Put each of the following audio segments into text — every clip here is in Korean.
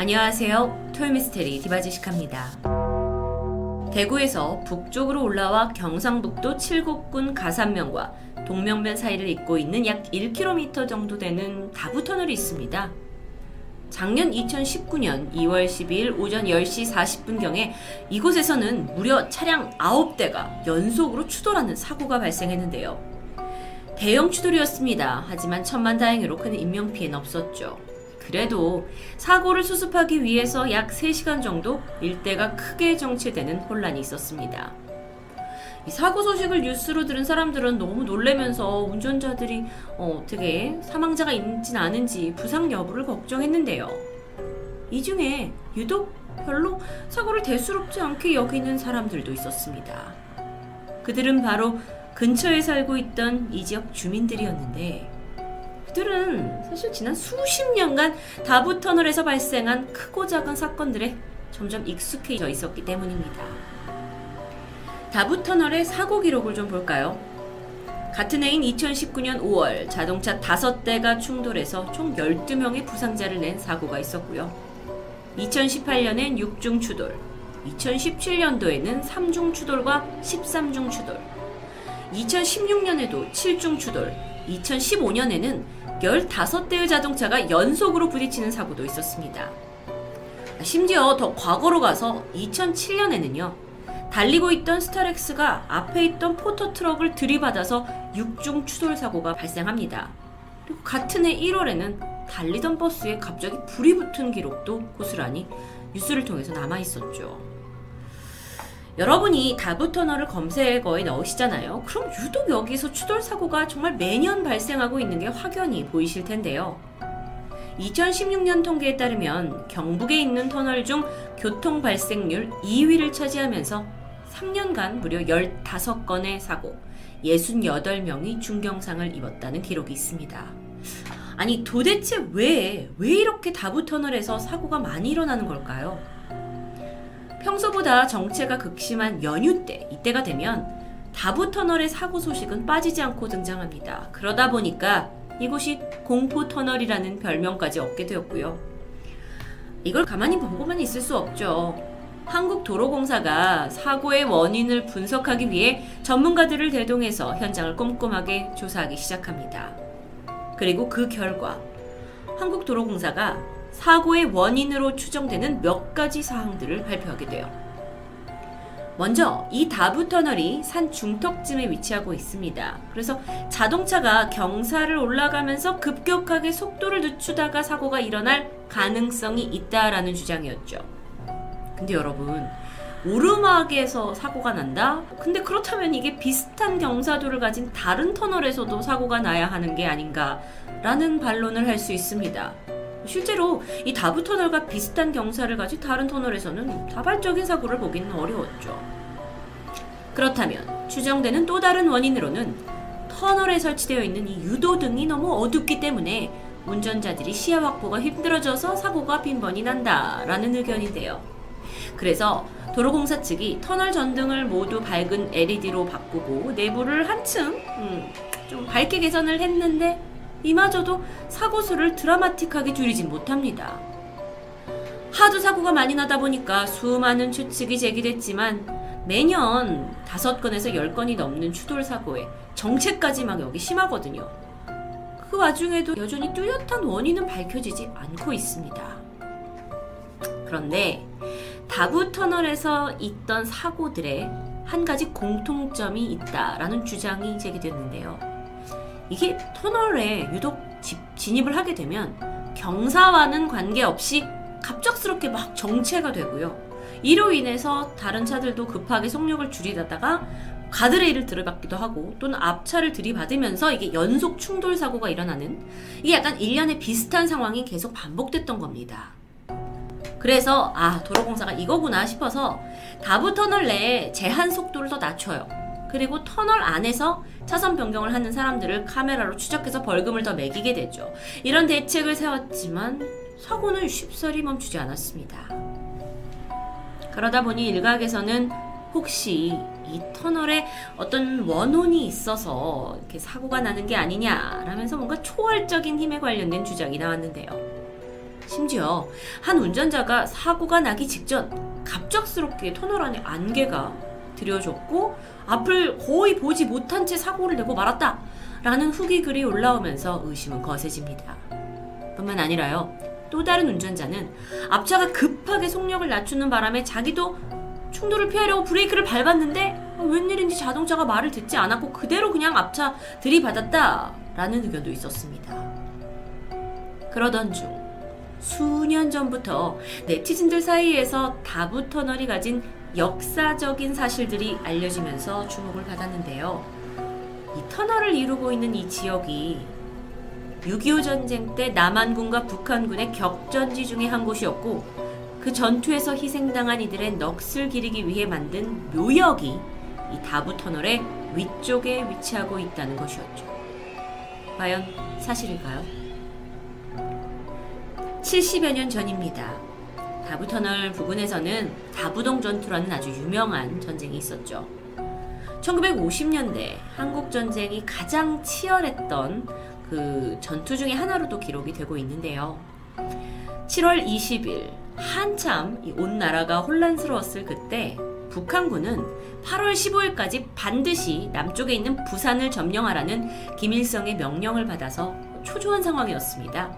안녕하세요. 토요미스테리 디바지식합니다. 대구에서 북쪽으로 올라와 경상북도 칠곡군 가산면과 동명변 사이를 잇고 있는 약 1km 정도 되는 다부터널이 있습니다. 작년 2019년 2월 12일 오전 10시 40분경에 이곳에서는 무려 차량 9대가 연속으로 추돌하는 사고가 발생했는데요. 대형 추돌이었습니다. 하지만 천만다행으로 큰 인명피해는 없었죠. 그래도 사고를 수습하기 위해서 약 3시간 정도 일대가 크게 정체되는 혼란이 있었습니다. 사고 소식을 뉴스로 들은 사람들은 너무 놀래면서 운전자들이 어, 떻게 사망자가 있진 않은지 부상 여부를 걱정했는데요. 이 중에 유독 별로 사고를 대수롭지 않게 여기는 사람들도 있었습니다. 그들은 바로 근처에 살고 있던 이 지역 주민들이었는데 그들은 사실 지난 수십 년간 다부 터널에서 발생한 크고 작은 사건들에 점점 익숙해져 있었기 때문입니다. 다부 터널의 사고 기록을 좀 볼까요? 같은 해인 2019년 5월 자동차 5대가 충돌해서 총 12명의 부상자를 낸 사고가 있었고요. 2018년엔 6중 추돌, 2017년도에는 3중 추돌과 13중 추돌, 2016년에도 7중 추돌, 2015년에는 15대의 자동차가 연속으로 부딪히는 사고도 있었습니다. 심지어 더 과거로 가서 2007년에는요, 달리고 있던 스타렉스가 앞에 있던 포토트럭을 들이받아서 6중 추돌 사고가 발생합니다. 그리고 같은 해 1월에는 달리던 버스에 갑자기 불이 붙은 기록도 고스란히 뉴스를 통해서 남아 있었죠. 여러분이 다부 터널을 검색어에 넣으시잖아요. 그럼 유독 여기서 추돌 사고가 정말 매년 발생하고 있는 게 확연히 보이실 텐데요. 2016년 통계에 따르면 경북에 있는 터널 중 교통 발생률 2위를 차지하면서 3년간 무려 15건의 사고, 68명이 중경상을 입었다는 기록이 있습니다. 아니 도대체 왜, 왜 이렇게 다부 터널에서 사고가 많이 일어나는 걸까요? 평소보다 정체가 극심한 연휴 때, 이때가 되면 다부 터널의 사고 소식은 빠지지 않고 등장합니다. 그러다 보니까 이곳이 공포 터널이라는 별명까지 얻게 되었고요. 이걸 가만히 보고만 있을 수 없죠. 한국도로공사가 사고의 원인을 분석하기 위해 전문가들을 대동해서 현장을 꼼꼼하게 조사하기 시작합니다. 그리고 그 결과 한국도로공사가 사고의 원인으로 추정되는 몇 가지 사항들을 발표하게 돼요. 먼저 이 다부 터널이 산 중턱쯤에 위치하고 있습니다. 그래서 자동차가 경사를 올라가면서 급격하게 속도를 늦추다가 사고가 일어날 가능성이 있다라는 주장이었죠. 근데 여러분, 오르막에서 사고가 난다? 근데 그렇다면 이게 비슷한 경사도를 가진 다른 터널에서도 사고가 나야 하는 게 아닌가? 라는 반론을 할 수 있습니다. 실제로 이 다부 터널과 비슷한 경사를 가진 다른 터널에서는 다발적인 사고를 보기는 어려웠죠. 그렇다면 추정되는 또 다른 원인으로는 터널에 설치되어 있는 이 유도등이 너무 어둡기 때문에 운전자들이 시야 확보가 힘들어져서 사고가 빈번히 난다라는 의견인데요. 그래서 도로공사 측이 터널 전등을 모두 밝은 LED로 바꾸고 내부를 한층 음, 좀 밝게 개선을 했는데 이마저도 사고 수를 드라마틱하게 줄이진 못합니다. 하도 사고가 많이 나다 보니까 수많은 추측이 제기됐지만 매년 5건에서 10건이 넘는 추돌 사고에 정체까지 막 여기 심하거든요. 그 와중에도 여전히 뚜렷한 원인은 밝혀지지 않고 있습니다. 그런데 다부 터널에서 있던 사고들의 한 가지 공통점이 있다라는 주장이 제기됐는데요. 이게 터널에 유독 집, 진입을 하게 되면 경사와는 관계없이 갑작스럽게 막 정체가 되고요. 이로 인해서 다른 차들도 급하게 속력을 줄이다가 가드레일을 들이받기도 하고 또는 앞차를 들이받으면서 이게 연속 충돌 사고가 일어나는 이게 약간 일련의 비슷한 상황이 계속 반복됐던 겁니다. 그래서 아 도로공사가 이거구나 싶어서 다부 터널 내에 제한 속도를 더 낮춰요. 그리고 터널 안에서 차선 변경을 하는 사람들을 카메라로 추적해서 벌금을 더 매기게 되죠. 이런 대책을 세웠지만 사고는 쉽사리 멈추지 않았습니다. 그러다 보니 일각에서는 혹시 이 터널에 어떤 원혼이 있어서 이렇게 사고가 나는 게 아니냐라면서 뭔가 초월적인 힘에 관련된 주장이 나왔는데요. 심지어 한 운전자가 사고가 나기 직전 갑작스럽게 터널 안에 안개가 들여졌고 앞을 거의 보지 못한 채 사고를 내고 말았다. 라는 후기 글이 올라오면서 의심은 거세집니다. 뿐만 아니라요. 또 다른 운전자는 앞차가 급하게 속력을 낮추는 바람에 자기도 충돌을 피하려고 브레이크를 밟았는데 웬일인지 자동차가 말을 듣지 않았고 그대로 그냥 앞차 들이받았다 라는 의견도 있었습니다. 그러던 중 수년 전부터 네티즌들 사이에서 다부 터널이 가진 역사적인 사실들이 알려지면서 주목을 받았는데요. 이 터널을 이루고 있는 이 지역이 6.25 전쟁 때 남한군과 북한군의 격전지 중의 한 곳이었고 그 전투에서 희생당한 이들의 넋을 기리기 위해 만든 묘역이 이 다부 터널의 위쪽에 위치하고 있다는 것이었죠. 과연 사실일까요? 70여 년 전입니다. 다부터널 부근에서는 다부동 전투라는 아주 유명한 전쟁이 있었죠. 1950년대 한국 전쟁이 가장 치열했던 그 전투 중의 하나로도 기록이 되고 있는데요. 7월 20일 한참 온 나라가 혼란스러웠을 그때 북한군은 8월 15일까지 반드시 남쪽에 있는 부산을 점령하라는 김일성의 명령을 받아서 초조한 상황이었습니다.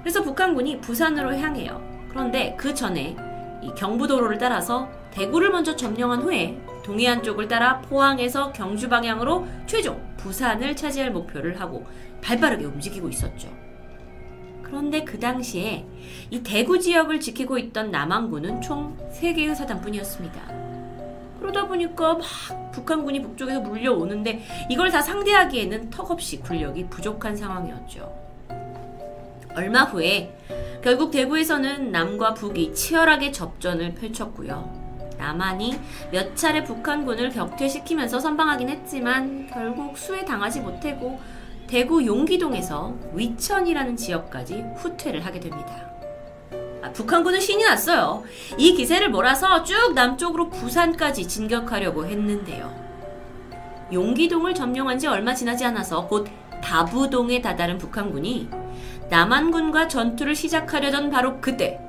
그래서 북한군이 부산으로 향해요. 그런데 그 전에 경부도로를 따라서 대구를 먼저 점령한 후에 동해안 쪽을 따라 포항에서 경주 방향으로 최종 부산을 차지할 목표를 하고 발빠르게 움직이고 있었죠. 그런데 그 당시에 이 대구 지역을 지키고 있던 남한군은 총 3개의 사단뿐이었습니다. 그러다 보니까 막 북한군이 북쪽에서 물려오는데 이걸 다 상대하기에는 턱없이 군력이 부족한 상황이었죠. 얼마 후에 결국 대구에서는 남과 북이 치열하게 접전을 펼쳤고요. 남한이 몇 차례 북한군을 격퇴시키면서 선방하긴 했지만 결국 수에 당하지 못하고 대구 용기동에서 위천이라는 지역까지 후퇴를 하게 됩니다. 아, 북한군은 신이 났어요. 이 기세를 몰아서 쭉 남쪽으로 부산까지 진격하려고 했는데요. 용기동을 점령한 지 얼마 지나지 않아서 곧 다부동에 다다른 북한군이 남한군과 전투를 시작하려던 바로 그때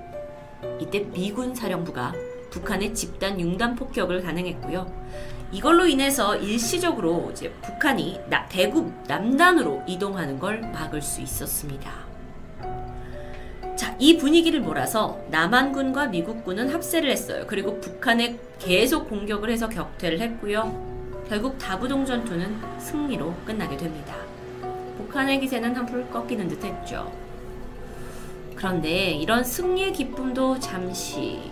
이때 미군 사령부가 북한의 집단 융단 폭격을 가능했고요. 이걸로 인해서 일시적으로 이제 북한이 나, 대구 남단으로 이동하는 걸 막을 수 있었습니다. 자, 이 분위기를 몰아서 남한군과 미국군은 합세를 했어요. 그리고 북한에 계속 공격을 해서 격퇴를 했고요. 결국 다부동 전투는 승리로 끝나게 됩니다. 북한의 기세는 한풀 꺾이는 듯 했죠. 그런데 이런 승리의 기쁨도 잠시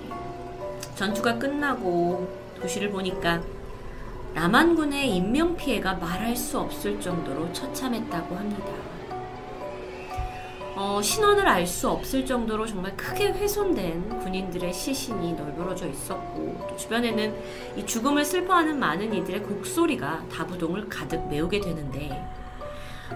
전투가 끝나고 도시를 보니까 남한군의 인명피해가 말할 수 없을 정도로 처참했다고 합니다. 어, 신원을 알 수 없을 정도로 정말 크게 훼손된 군인들의 시신이 널브러져 있었고 또 주변에는 이 죽음을 슬퍼하는 많은 이들의 곡소리가 다부동을 가득 메우게 되는데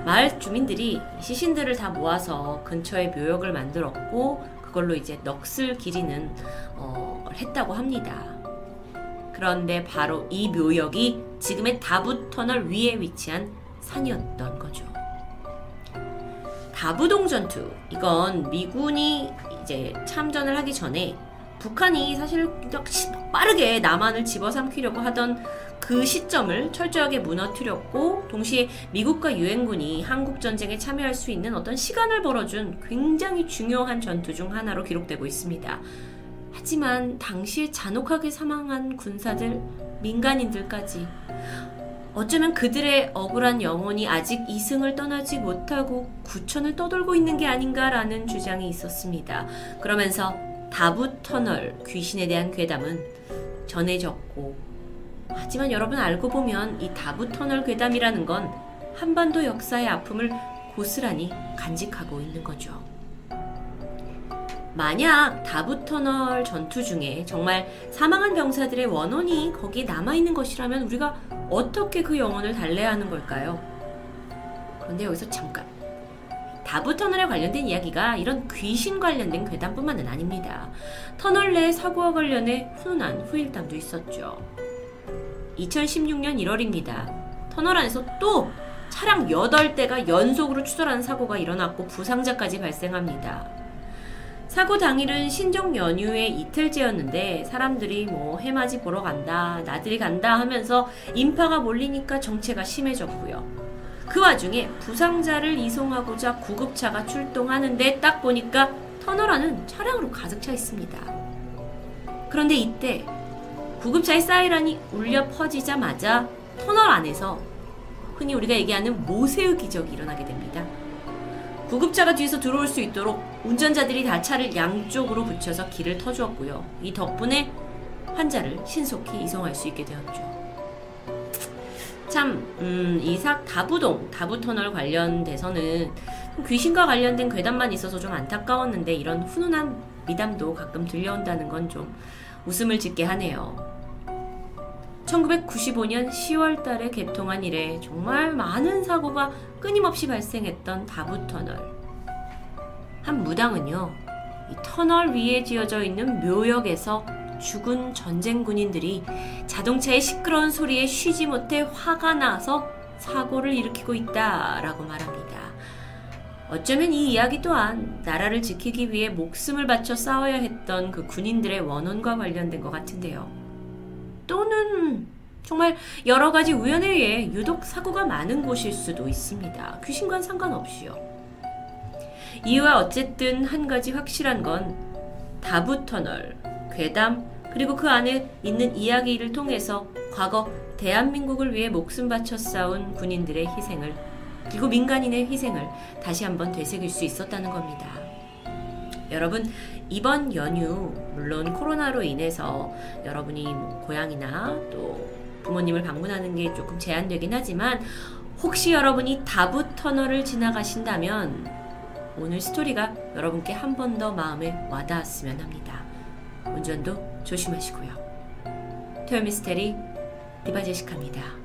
마을 주민들이 시신들을 다 모아서 근처에 묘역을 만들었고 그걸로 이제 넋을 기리는 어, 했다고 합니다. 그런데 바로 이 묘역이 지금의 다부 터널 위에 위치한 산이었던 거죠. 다부동 전투 이건 미군이 이제 참전을 하기 전에 북한이 사실 빠르게 남한을 집어삼키려고 하던 그 시점을 철저하게 무너뜨렸고 동시에 미국과 유엔군이 한국 전쟁에 참여할 수 있는 어떤 시간을 벌어준 굉장히 중요한 전투 중 하나로 기록되고 있습니다. 하지만 당시에 잔혹하게 사망한 군사들, 민간인들까지 어쩌면 그들의 억울한 영혼이 아직 이승을 떠나지 못하고 구천을 떠돌고 있는 게 아닌가라는 주장이 있었습니다. 그러면서 다부 터널 귀신에 대한 괴담은 전해졌고 하지만 여러분 알고 보면 이 다부 터널 괴담이라는 건 한반도 역사의 아픔을 고스란히 간직하고 있는 거죠. 만약 다부 터널 전투 중에 정말 사망한 병사들의 원혼이 거기에 남아 있는 것이라면 우리가 어떻게 그 영혼을 달래야 하는 걸까요? 그런데 여기서 잠깐. 다부 터널에 관련된 이야기가 이런 귀신 관련된 괴담뿐만은 아닙니다. 터널 내 사고와 관련해 훈훈한 후일담도 있었죠. 2016년 1월입니다. 터널 안에서 또 차량 8대가 연속으로 추돌하는 사고가 일어났고 부상자까지 발생합니다. 사고 당일은 신종 연휴의 이틀째였는데 사람들이 뭐 해맞이 보러 간다, 나들이 간다 하면서 인파가 몰리니까 정체가 심해졌고요. 그 와중에 부상자를 이송하고자 구급차가 출동하는데 딱 보니까 터널 안은 차량으로 가득 차 있습니다. 그런데 이때 구급차의 사이렌이 울려 퍼지자마자 터널 안에서 흔히 우리가 얘기하는 모세의 기적이 일어나게 됩니다. 구급차가 뒤에서 들어올 수 있도록 운전자들이 다 차를 양쪽으로 붙여서 길을 터주었고요. 이 덕분에 환자를 신속히 이송할 수 있게 되었죠. 참, 음, 이삭 다부동, 다부터널 관련돼서는 귀신과 관련된 괴담만 있어서 좀 안타까웠는데 이런 훈훈한 미담도 가끔 들려온다는 건 좀 웃음을 짓게 하네요. 1995년 10월 달에 개통한 이래 정말 많은 사고가 끊임없이 발생했던 다부터널. 한 무당은요, 이 터널 위에 지어져 있는 묘역에서 죽은 전쟁 군인들이 자동차의 시끄러운 소리에 쉬지 못해 화가 나서 사고를 일으키고 있다라고 말합니다. 어쩌면 이 이야기 또한 나라를 지키기 위해 목숨을 바쳐 싸워야 했던 그 군인들의 원혼과 관련된 것 같은데요. 또는 정말 여러 가지 우연에 의해 유독 사고가 많은 곳일 수도 있습니다. 귀신과는 상관없이요. 이유와 어쨌든 한 가지 확실한 건 다부 터널, 괴담, 그리고 그 안에 있는 이야기를 통해서 과거 대한민국을 위해 목숨 바쳐 싸운 군인들의 희생을 그리고 민간인의 희생을 다시 한번 되새길 수 있었다는 겁니다. 여러분, 이번 연휴, 물론 코로나로 인해서 여러분이 뭐 고향이나 또 부모님을 방문하는 게 조금 제한되긴 하지만 혹시 여러분이 다부 터널을 지나가신다면 오늘 스토리가 여러분께 한 번 더 마음에 와닿았으면 합니다. 운전도 조심하시고요. 토요미스테리 디바제시카입니다.